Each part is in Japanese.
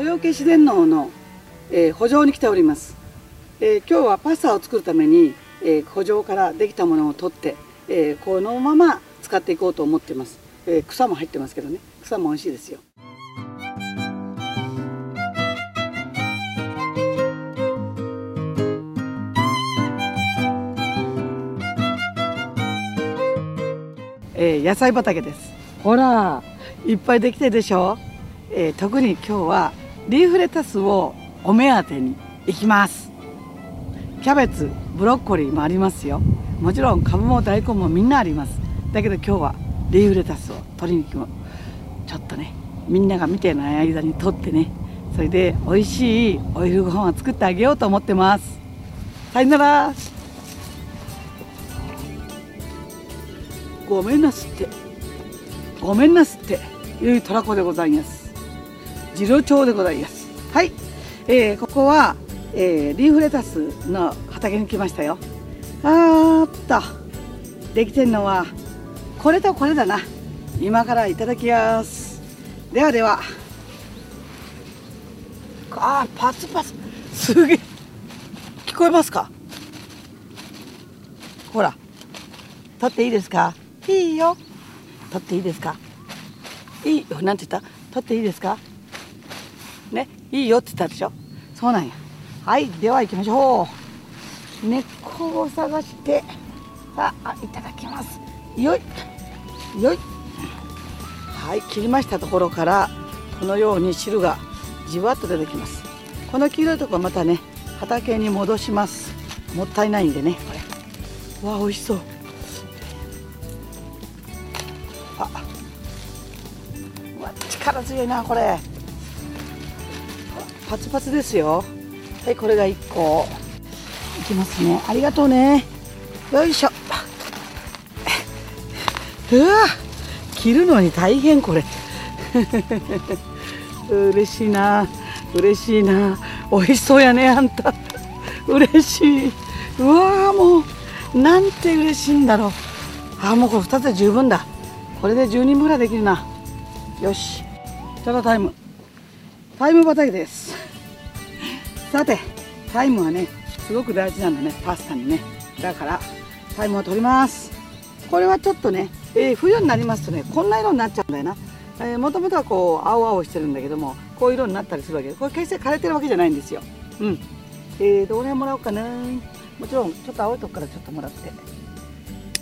豊家自然農の、えー、補助に来ております、えー、今日はパスタを作るために、えー、補助からできたものを取って、えー、このまま使っていこうと思っています、えー、草も入ってますけどね。草も美味しいですよ。えー、野菜畑です。ほらいっぱいできてるでしょ、えー、特に今日はリーフレタスをお目当てに行きます。キャベツブロッコリーもありますよ。もちろん株も大根もみんなあります。だけど今日はリーフレタスを取りに行く。ちょっとねみんなが見てない間に取ってね。それで美味しいお昼ご飯を作ってあげようと思ってます。さよなら。ごめんなすって。ごめんなすって。ゆいとらこでございます。次郎町でございます。はい、えー、ここは、えー、リーフレタスの畑に来ましたよ。あーっと。できてんのはこれとこれだな。今からいただきます。ではでは。あーパツパツすげえ。聞こえますか？ほら。取っていいですか？いいよ。取っていいですか？いいよ。なんて言った？取っていいですか？いいよって言ったでしょ？そうなんや。はいでは行きましょう。根っこを探してああいただきます。よいよい。はい切りましたところからこのように汁がじわっと出てきます。この黄色いところまたね畑に戻します。もったいないんでねこれ。わあ美味しそう。力強いなこれ。パツパツですよ。はいこれが1個。いきますね。ありがとうね。よいしょ。うわ切るのに大変これ。嬉しいな。嬉しいな。美味しそうやねあんた。嬉しい。うわもうなんて嬉しいんだろう。あもうこれ2つで十分だ。これで10人ぐらいできるな。よし。ただタイム。タイム畑です。さてタイムはねすごく大事なんだねパスタにね。だからタイムを取ります。これはちょっとね、えー、冬になりますとねこんな色になっちゃうんだよな、えー、もともとはこう青々してるんだけどもこういう色になったりするわけ。でこれ決して枯れてるわけじゃないんですよ。うん。えー、どの辺もらおうかな。もちろんちょっと青いとこからちょっともらって。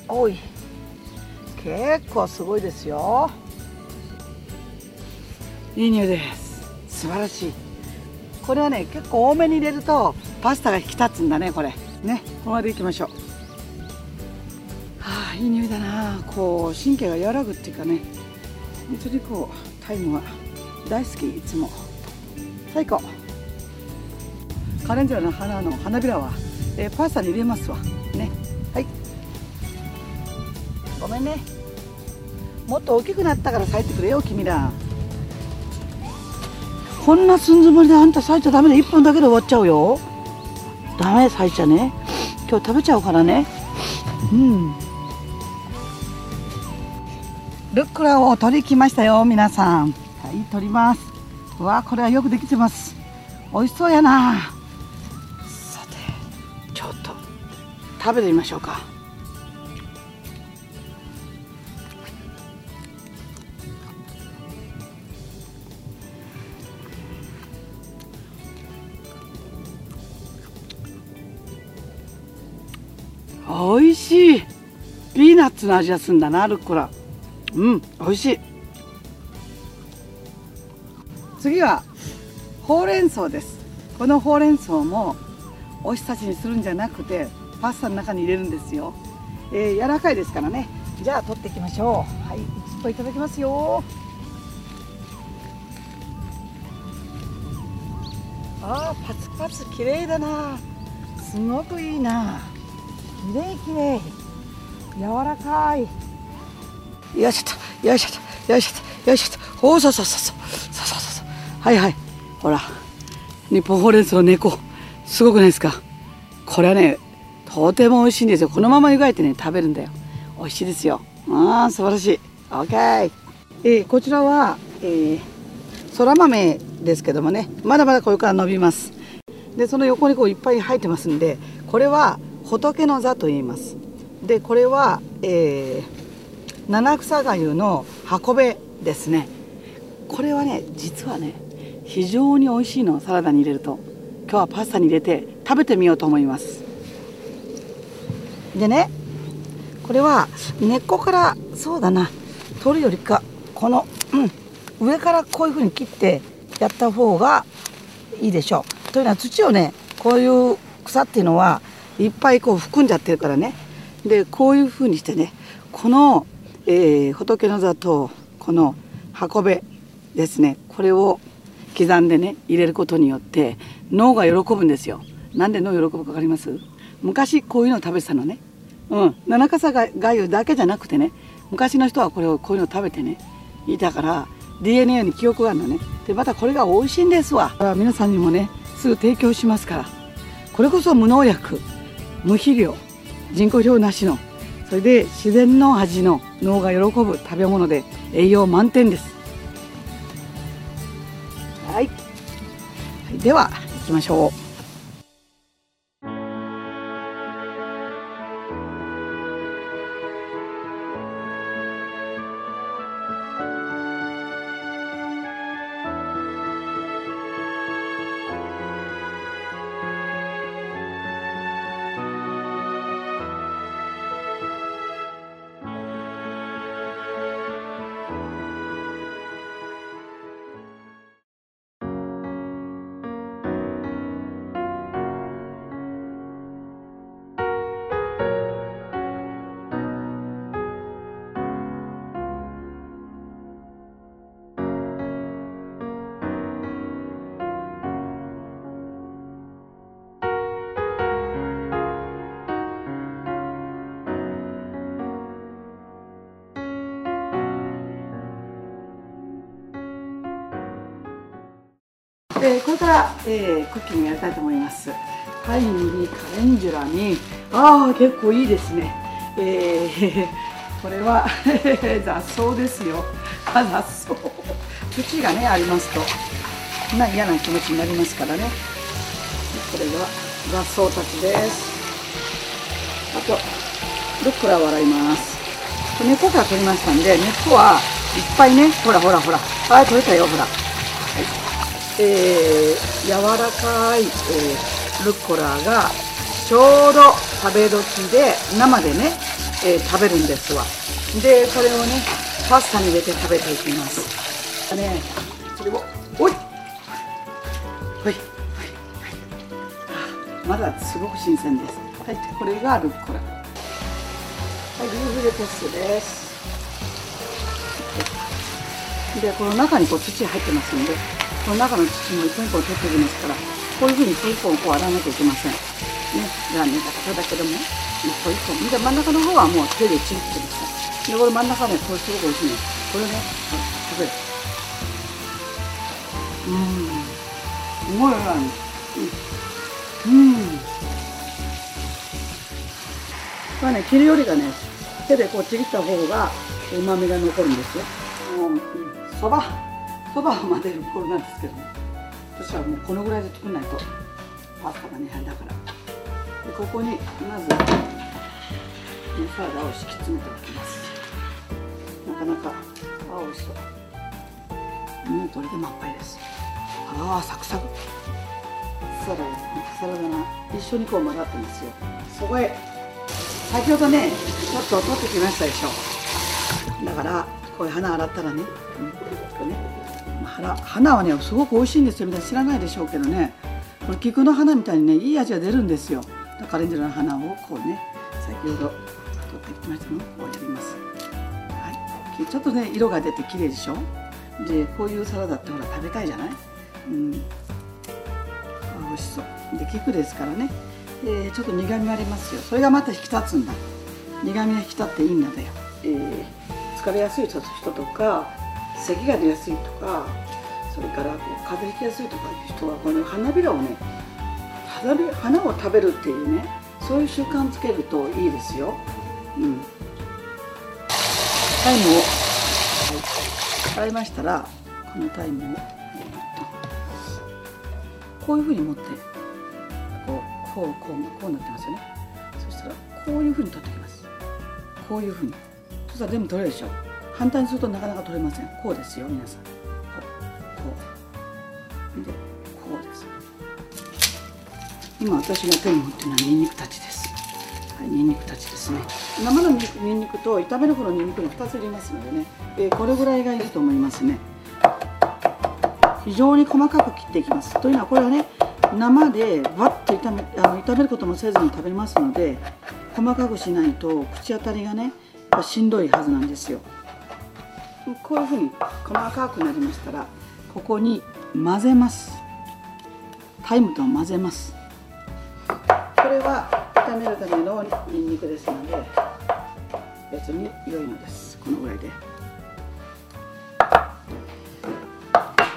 おい。結構すごいですよ。いい匂いです。素晴らしい。これはね結構多めに入れるとパスタが引き立つんだねこれ。ねこのままでいきましょう。はあいい匂いだな。こう神経が和らぐっていうかね。本当にこうタイムは大好きいつも。最高。カレンジャーの花の花びらは、えー、パスタに入れますわ。ね。はい。ごめんね。もっと大きくなったから咲いてくれよ君ら。こんな寸詰まりであんた咲いちゃダメで1分だけで終わっちゃうよ。ダメ咲いちゃね。今日食べちゃうからね。うん。ルックラを取りきましたよ皆さん。はい取ります。うわこれはよくできてます。美味しそうやな。さてちょっと食べてみましょうか。美味しい。ピーナッツの味がするんだなルッコラうん美味しい。次はほうれん草です。このほうれん草もおひたしにするんじゃなくてパスタの中に入れるんですよ、えー、柔らかいですからね。じゃあ取っていきましょう。はい一個いただきますよ。あーパツパツ綺麗だな。すごくいいな。きれいきれい柔らかい。よいしょとよいしょとよいしょとよいしょと。おそうそうそうそう。そうそうそうはいはい。ほら。日本ほうれん草の猫。すごくないですか？これはねとても美味しいんですよ。このまま湯がいてね食べるんだよ。美味しいですよ。あー素晴らしい。OK、えー、こちらは、えー、そら豆ですけどもね。まだまだこれから伸びます。でその横にこういっぱい生えてますんでこれは仏の座と言います。でこれは、えー、七草がゆの運べですね。これはね実はね非常に美味しいのサラダに入れると。今日はパスタに入れて食べてみようと思います。でねこれは根っこからそうだな取るよりかこの、うん、上からこういうふうに切ってやった方がいいでしょう。というのは土をねこういう草っていうのはいっぱいこう含んじゃってるからね。でこういうふうにしてねこの、えー、仏の座とこの運べですねこれを刻んでね入れることによって脳が喜ぶんですよ。なんで脳喜ぶか分かります？昔こういうのを食べてたのね。うん、七笠がゆだけじゃなくてね昔の人はこれをこういうのを食べてねいたから DNA に記憶があるのね。でまたこれが美味しいんですわ。皆さんにもねすぐ提供しますから。これこそ無農薬。無肥料人工肥料なしのそれで自然の味の脳が喜ぶ食べ物で栄養満点です。はい、では行きましょう。えー、これから、えー、クッキングやりたいと思います。タイムにカレンジュラにああ結構いいですね。えー、これは 雑草ですよ。あ 雑草。土がねありますとな嫌な気持ちになりますからね。これが雑草たちです。あとルッコラを洗います。根っこから取りましたんで根っこはいっぱいねほらほらほら。はい取れたよほら。はい。えー、柔らかい、えー、ルッコラがちょうど食べ時で生でね、えー、食べるんですわ。でこれをねパスタに入れて食べていきます。ねそれをおいほいまだすごく新鮮です。はいこれがルッコラ。はいリーフレタスです。でこの中にこう土入ってますんで。この中の土も一本一本取っていきますからこういうふうに一本こう洗わなきゃいけません。ねラーメンだからだけども一本一本で真ん中の方はもう手でちぎってください。でこれ真ん中ねこれすごく美味しいのこれね食べるうん。すごい。ラーメンうん、これね切るよりがね手でこうちぎった方がうまみが残るんですよ。そば、うん。そばを混ぜるボウルなんですけどね。私はもうこのぐらいで作んないと。パスタがねだから。でここにまずサラダを敷き詰めておきます。なかなかあ美味しそう。うんこれで満杯です。ああサクサク。サラダサラダが一緒にこう混ざってますよ。そこへ先ほどねちょっと取ってきましたでしょ。だからこういう花洗ったらね、うん、こね。花花はねすごく美味しいんですよ。みんな知らないでしょうけどね。これ菊の花みたいにねいい味が出るんですよ。カレンジュの花をこうね先ほど取ってきましたのをこうやります、はい、ちょっとね色が出て綺麗でしょ。でこういうサラダってほら食べたいじゃない？うん。美味しそう。で菊ですからね。でちょっと苦みありますよ。それがまた引き立つんだ。苦みが引き立っていいんだよ、えー、疲れやすい人とか咳が出やすいとかそれからこう風邪ひきやすいとかいう人はこの花びらをね花び花を食べるっていうねそういう習慣つけるといいですよ。うん、タイムを、はい、ましたらこのタイムを、こういうふうに持ってこうこうこうこうなってますよね。そしたらこういうふうに取ってきます。こういうふうに。そしたら全部取れるでしょ。反対にするとなかなか取れません。こうですよ皆さん。こう。こう。でこうです。今私が手に持ってるのはニンニクたちです。はいニンニクたちですね。生のニンニクと炒める方のニンニクの2つ入れますのでね、えー、これぐらいがいいと思いますね。非常に細かく切っていきます。というのはこれはね生でバッと炒めあの炒めることもせずに食べますので細かくしないと口当たりがねしんどいはずなんですよ。こういうふうに細かくなりましたらここに混ぜます。タイムと混ぜます。これは炒めるためのニンニクですので別に良いのです。このぐらいで。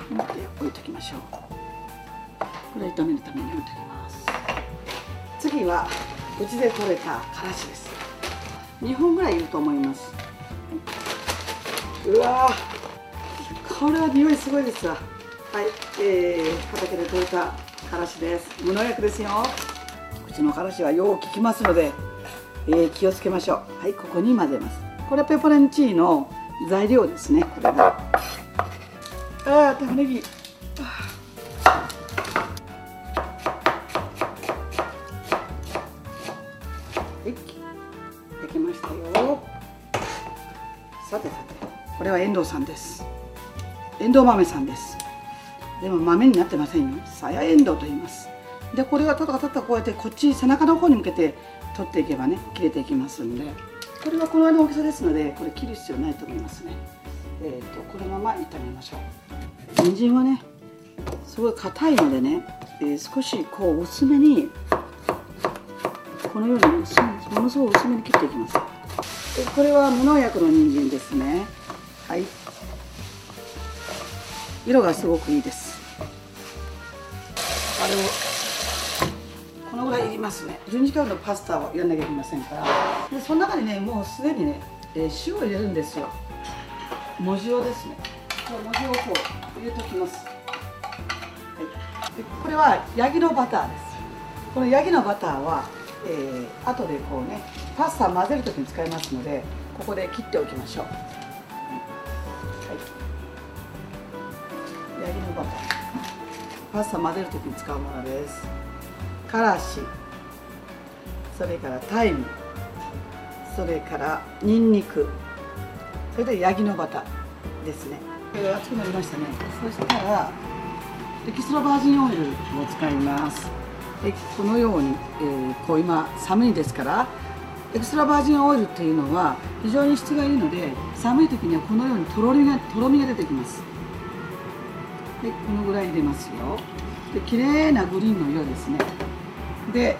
持って。置いときましょう。これ炒めるために置いときます。次はうちで採れたからしです。2本ぐらいいると思います。うわこれは匂いすごいですわ。はい、えー、畑で採れたからしです。無農薬ですよ。うちのからしはよう効きますので、えー、気をつけましょう。はいここに混ぜます。これはペポレンチーの材料ですね。これがああ玉ねぎ。は遠藤さんです。遠藤豆さんです。でも豆になってませんよ。さや遠藤と言います。でこれがただただこうやってこっち背中の方に向けて取っていけばね切れていきますんで。これはこの間の大きさですのでこれ切る必要ないと思いますね。えーと、このまま炒めましょう。人参はねすごい硬いのでね、えー、少しこう薄めにこのようにものすごく薄めに切っていきます。でこれは無農薬の人参ですね。はい。色がすごくいいです。あれをこのぐらいいりますね。12時間のパスタをやんなきゃいけませんから。でその中にねもうすでにね、えー、塩を入れるんですよ。文字をですね。文字をこう入れときます、はい、でこれはヤギのバターです。このヤギのバターは、えー、後でこうねパスタ混ぜるときに使いますのでここで切っておきましょう、パスタ混ぜるときに使うものです。からし。それからタイム。それからにんにくそれでヤギのバターですね。熱くなりましたね。そしたらエキストラバージンオイルを使います。でこのように、えー、こう今寒いですからエクストラバージンオイルっていうのは非常に質がいいので寒い時にはこのようにとろみがとろみが出てきます。でこのぐらい入れますよ。で綺麗なグリーンの色ですね。で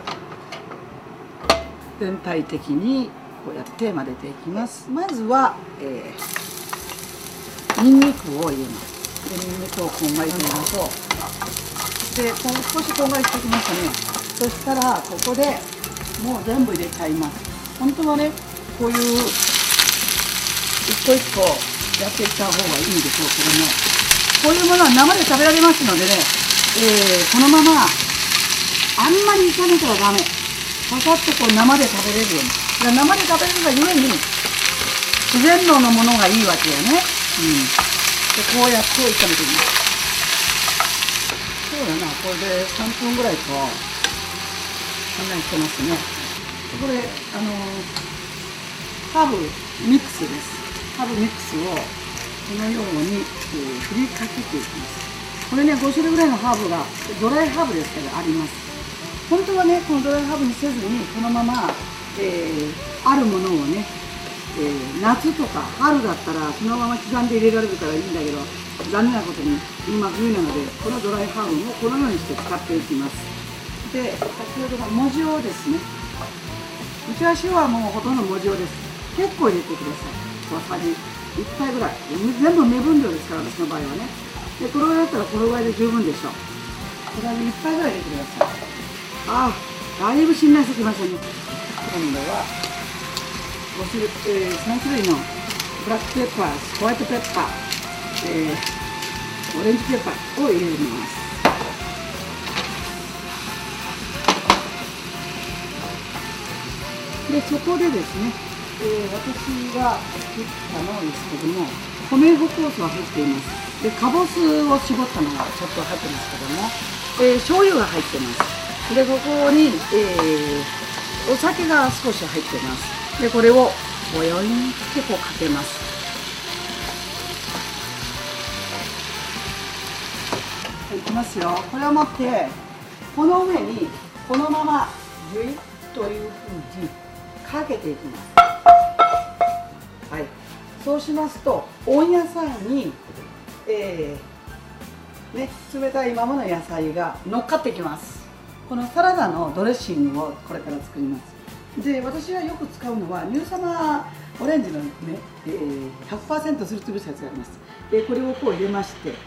全体的にこうやって混ぜていきます。まずは、えー、にんにくを入れます。でにんにくをこんがり入れましょう。で少しこんがりしてきましたね。そしたらここでもう全部入れちゃいます。本当はねこういう一個一個やっていった方がいいんでしょうけども。こういうものは生で食べられますのでね、えー、このままあんまり炒めたらダメ。パサッとこう生で食べれるように。生で食べれるがゆえに自然農のものがいいわけよね、うん、でこうやって炒めていきます。そうだな。これで3分ぐらいとこんなにしてますね。これあのハーブミックスです。ハーブミックスをこのように、え、振りかけていきます。これね5種類ぐらいのハーブがドライハーブですけどあります。本当はねこのドライハーブにせずにこのまま、えー、あるものをね、えー、夏とか春だったらそのまま刻んで入れられるからいいんだけど残念なことに今冬なのでこのドライハーブもこのようにして使っていきます。で先ほどの文字をですね。うちは塩はもうほとんど文字です。結構入れてください。わさじ1杯ぐらい。全部目分量ですから私の場合はね。でこれぐらいだったらこのぐらいで十分でしょう。これは1杯ぐらい入れてください。ああだいぶしんなりしてきましたね。今度は5種類、えー、3種類のブラックペッパーホワイトペッパー、えー、オレンジペッパーを入れます。でそこでですねえー、私が作ったのですけども米粉コースは入っています。でかぼすを絞ったのがちょっと入ってますけども、えー、醤油が入ってます。でここに、えー、お酒が少し入ってます。でこれをボヨインってこうかけます。いきますよ。これを持ってこの上にこのままギュイというふうにかけていきます。はい。そうしますと温野菜に、えー、ね、冷たいままの野菜が乗っかってきます。このサラダのドレッシングをこれから作ります。で私がよく使うのはニューサマーオレンジのね、えー、100%すりつぶしたやつがあります。でこれをこう入れまして。はい。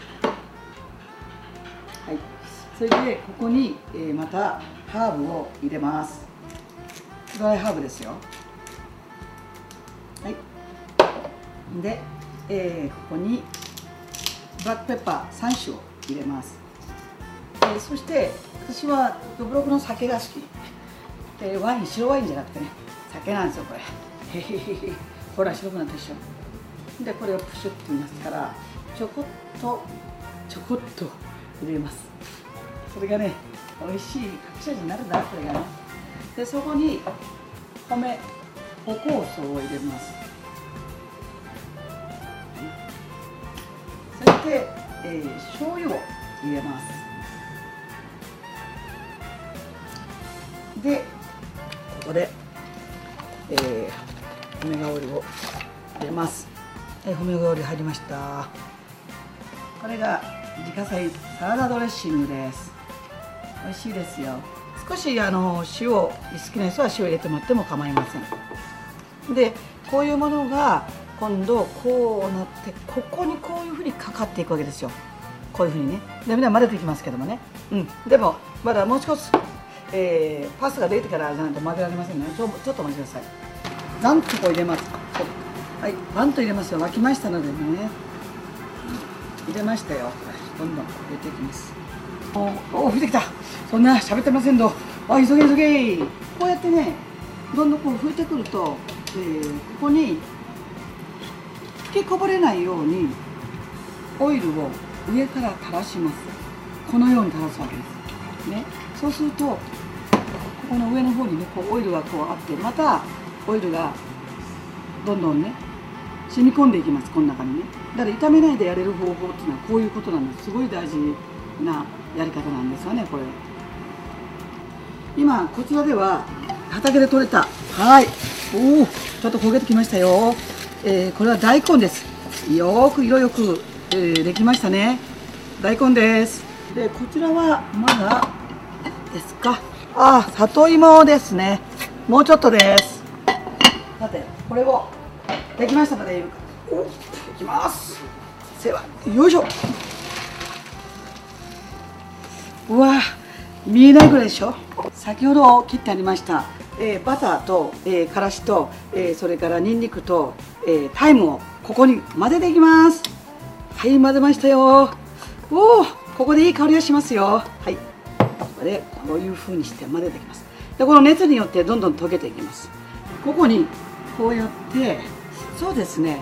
それでここに、えー、またハーブを入れます。ドライハーブですよ。はい。で、えー、ここにブラックペッパー3種を入れます、えー、そして私はどぶろくの酒が好き。でワイン白ワインじゃなくてね酒なんですよこれ。へへへへほら白くなったでしょ。でこれをプシュッと見ますからちょこっとちょこっと入れます。それがね美味しい隠し味になるんだこれがね。でそこに米お香草を入れます。そして、えー、醤油を入れます。でここで、えー、米香りを入れます、えー、米香り入りました。これが自家製サラダドレッシングです。美味しいですよ。少しあの塩好きな人は塩入れてもらっても構いません。でこういうものが今度こうなってここにこういうふうにかかっていくわけですよ。こういうふうにね。でみんな混ぜていきますけどもね。うん。でもまだもう少し、えー、パスタが出てからじゃないと混ぜられませんの、ね、でちょちょっとお待ちください。ザンとこう入れますはい。バンと入れますよ。沸きましたのでね。入れましたよ。どんどん入れていきます。おお吹いてきた。そんな喋ってませんとあ急げ急げ。こうやってねどんどんこう吹いてくると、えー、ここにきこぼれないようにオイルを上から垂らします。このように垂らすわけです。ね。そうするとここの上の方にねこうオイルがこうあってまたオイルがどんどんね染み込んでいきます。この中にね。だから炒めないでやれる方法っていうのはこういうことなんです。すごい大事なやり方なんですよねこれ。今こちらでは畑で採れた。はい。おおちょっと焦げてきましたよ、えー、これは大根です。よく色よく、えー、できましたね。大根です。でこちらはまだですか？あ里芋ですね。もうちょっとです。さてこれをできましたのでおいきます。ではよいしょ。うわ見えないぐらいでしょ？先ほど切ってありました、えー、バターと、えー、からしと、えー、それからにんにくと、えー、タイムをここに混ぜていきます。はい混ぜましたよ。おおここでいい香りがしますよ。はい。ここでこういう風にして混ぜていきます。でこの熱によってどんどん溶けていきます。ここにこうやってそうですね、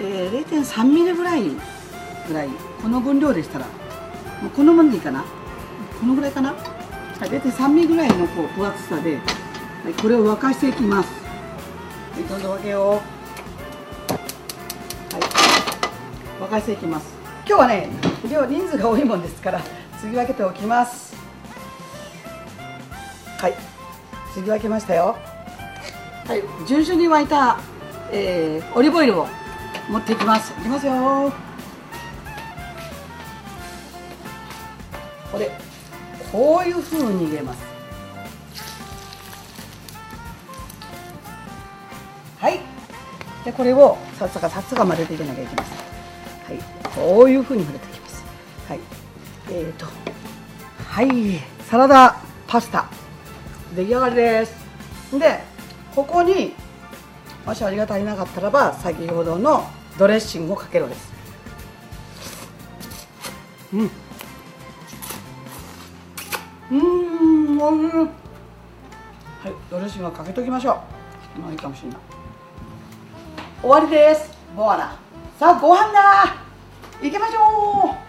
えー、0.3ミリぐらいぐらいこの分量でしたらもうこのままでいいかな？このぐらいかな、はい、0.3ミリぐらいのこう分厚さで、これを沸かしていきます。はいどんどん分けよう。沸かしていきます。今日はね量人数が多いもんですから継ぎ分けておきます。はい。継ぎ分けましたよ。はい。順々に沸いたえー、オリーブオイルを持っていきます。いきますよ。これこういうふうに入れます。はい。でこれをさっさかさっさか混ぜていかなきゃいけませんい。こういうふうに混ぜてきます。はい。えーとはい。サラダパスタ。出来上がりです。でここにもし味が足りなかったらば先ほどのドレッシングをかけるです。うん。うんおいしい。はいドレッシングをかけときましょう。まあいいかもしれない。終わりです。ボアラさあご飯だ。行きましょう。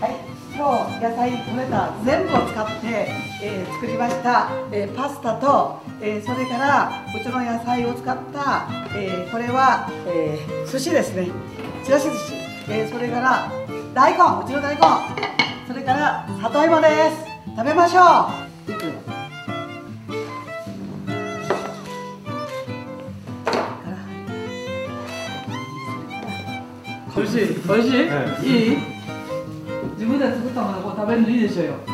はい。今日野菜取れた全部を使って、えー、作りました、えー、パスタと、えー、それからうちの野菜を使った、えこれは、え寿司ですね。ちらし寿司、えそれから大根うちの大根。それから里芋です。食べましょうしい？美味しい、はい、いい？自分で作ったものこう食べるのいいでしょうよ。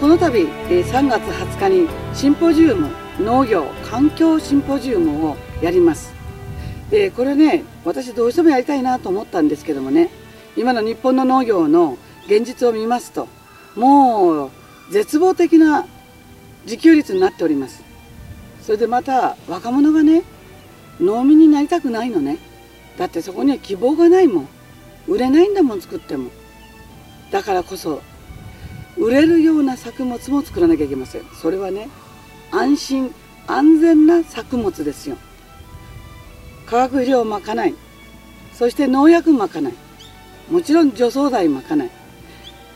この度3月20日にシンポジウム農業環境シンポジウムをやります。でこれね私どうしてもやりたいなと思ったんですけどもね今の日本の農業の現実を見ますともう絶望的な自給率になっておりますそれでまた若者がね農民になりたくないのね。だってそこには希望がないもん。売れないんだもん作っても。だからこそ売れるような作物も作らなきゃいけません。それはね安心安全な作物ですよ。化学肥料をまかない。そして農薬まかない。もちろん除草剤まかない。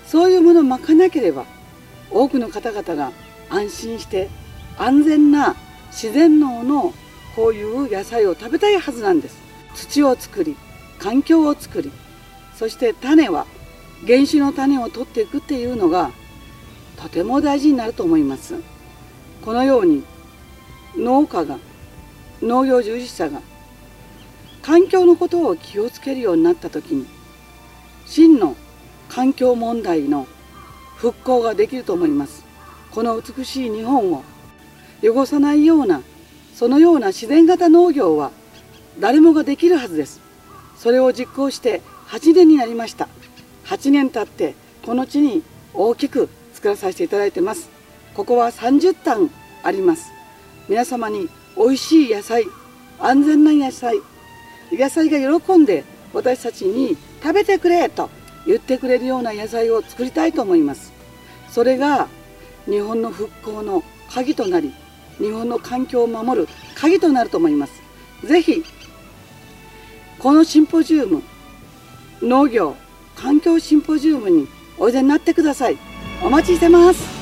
そういうものをまかなければ多くの方々が安心して安全な自然農のこういう野菜を食べたいはずなんです。土を作り環境を作りそして種は原種の種を取っていくっていうのがとても大事になると思います。このように農家が農業従事者が環境のことを気をつけるようになった時に真の環境問題の復興ができると思います。この美しい日本を汚さないようなそのような自然型農業は誰もができるはずです。それを実行して8年になりました。8年経ってこの地に大きく作らさせていただいてます。ここは30単あります。皆様に美味しい野菜安全な野菜野菜が喜んで私たちに食べてくれと言ってくれるような野菜を作りたいと思います。それが日本の復興の鍵となり日本の環境を守る鍵となると思います。ぜひこのシンポジウム農業環境シンポジウムにおいでになってください。お待ちしてます。